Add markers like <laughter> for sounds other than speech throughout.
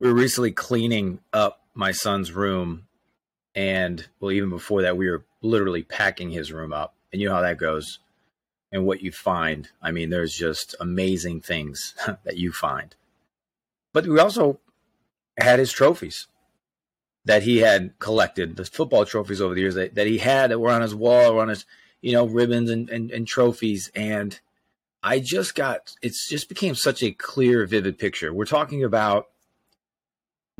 we were recently cleaning up my son's room, and well, even before that, we were literally packing his room up. And you know how that goes, and what you find. I mean, there's just amazing things <laughs> that you find. But we also had his trophies that he had collected, the football trophies over the years that, that he had that were on his wall or on his, you know, ribbons and, and, and trophies. And I just got, it's just became such a clear, vivid picture. We're talking about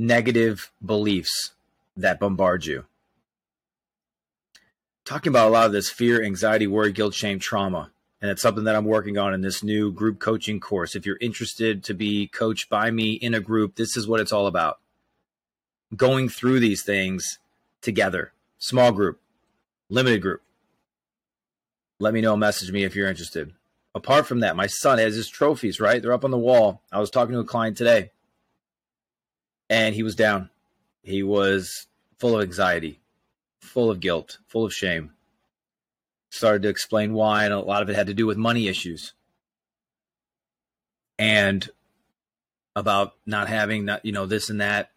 negative beliefs that bombard you. Talking about a lot of this fear, anxiety, worry, guilt, shame, trauma. And it's something that I'm working on in this new group coaching course. If you're interested to be coached by me in a group, this is what it's all about going through these things together. Small group, limited group. Let me know, message me if you're interested. Apart from that, my son has his trophies, right? They're up on the wall. I was talking to a client today and he was down. He was full of anxiety, full of guilt, full of shame. Started to explain why, and a lot of it had to do with money issues. And about not having not you know this and that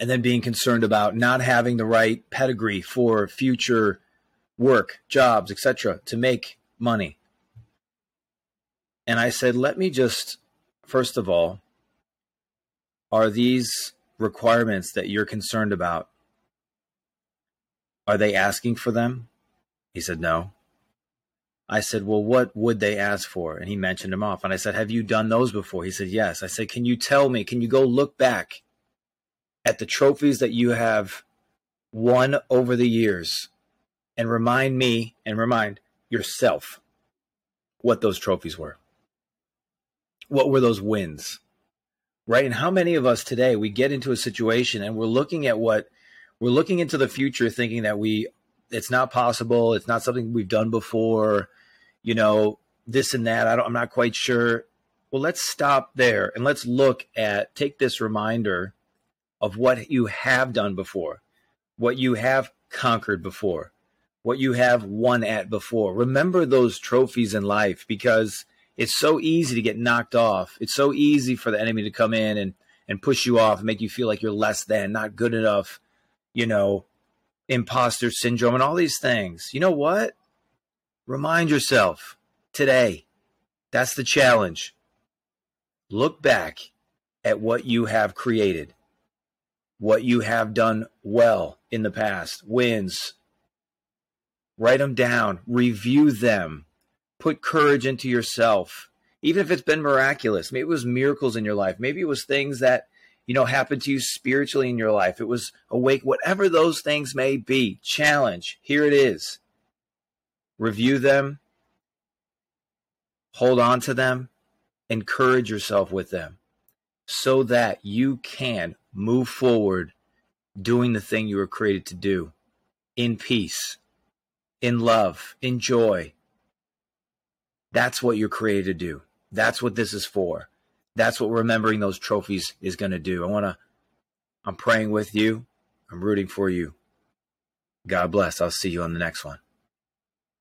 and then being concerned about not having the right pedigree for future work, jobs, etc., to make money. And I said, let me just, first of all, are these requirements that you're concerned about? Are they asking for them? He said, no. I said, well, what would they ask for? And he mentioned them off. And I said, have you done those before? He said, yes. I said, can you tell me, can you go look back at the trophies that you have won over the years and remind me and remind yourself what those trophies were. What were those wins? Right? And how many of us today we get into a situation and we're looking at what we're looking into the future thinking that we it's not possible, it's not something we've done before, you know, this and that. I don't I'm not quite sure. Well, let's stop there and let's look at take this reminder of what you have done before, what you have conquered before, what you have won at before. Remember those trophies in life because it's so easy to get knocked off. It's so easy for the enemy to come in and, and push you off and make you feel like you're less than, not good enough, you know, imposter syndrome and all these things. You know what? Remind yourself today. That's the challenge. Look back at what you have created what you have done well in the past, wins. Write them down, review them, put courage into yourself. Even if it's been miraculous, maybe it was miracles in your life, maybe it was things that you know happened to you spiritually in your life. It was awake, whatever those things may be. Challenge. Here it is. Review them, hold on to them, encourage yourself with them so that you can move forward doing the thing you were created to do in peace, in love, in joy. That's what you're created to do. That's what this is for. That's what remembering those trophies is going to do. I want to, I'm praying with you. I'm rooting for you. God bless. I'll see you on the next one.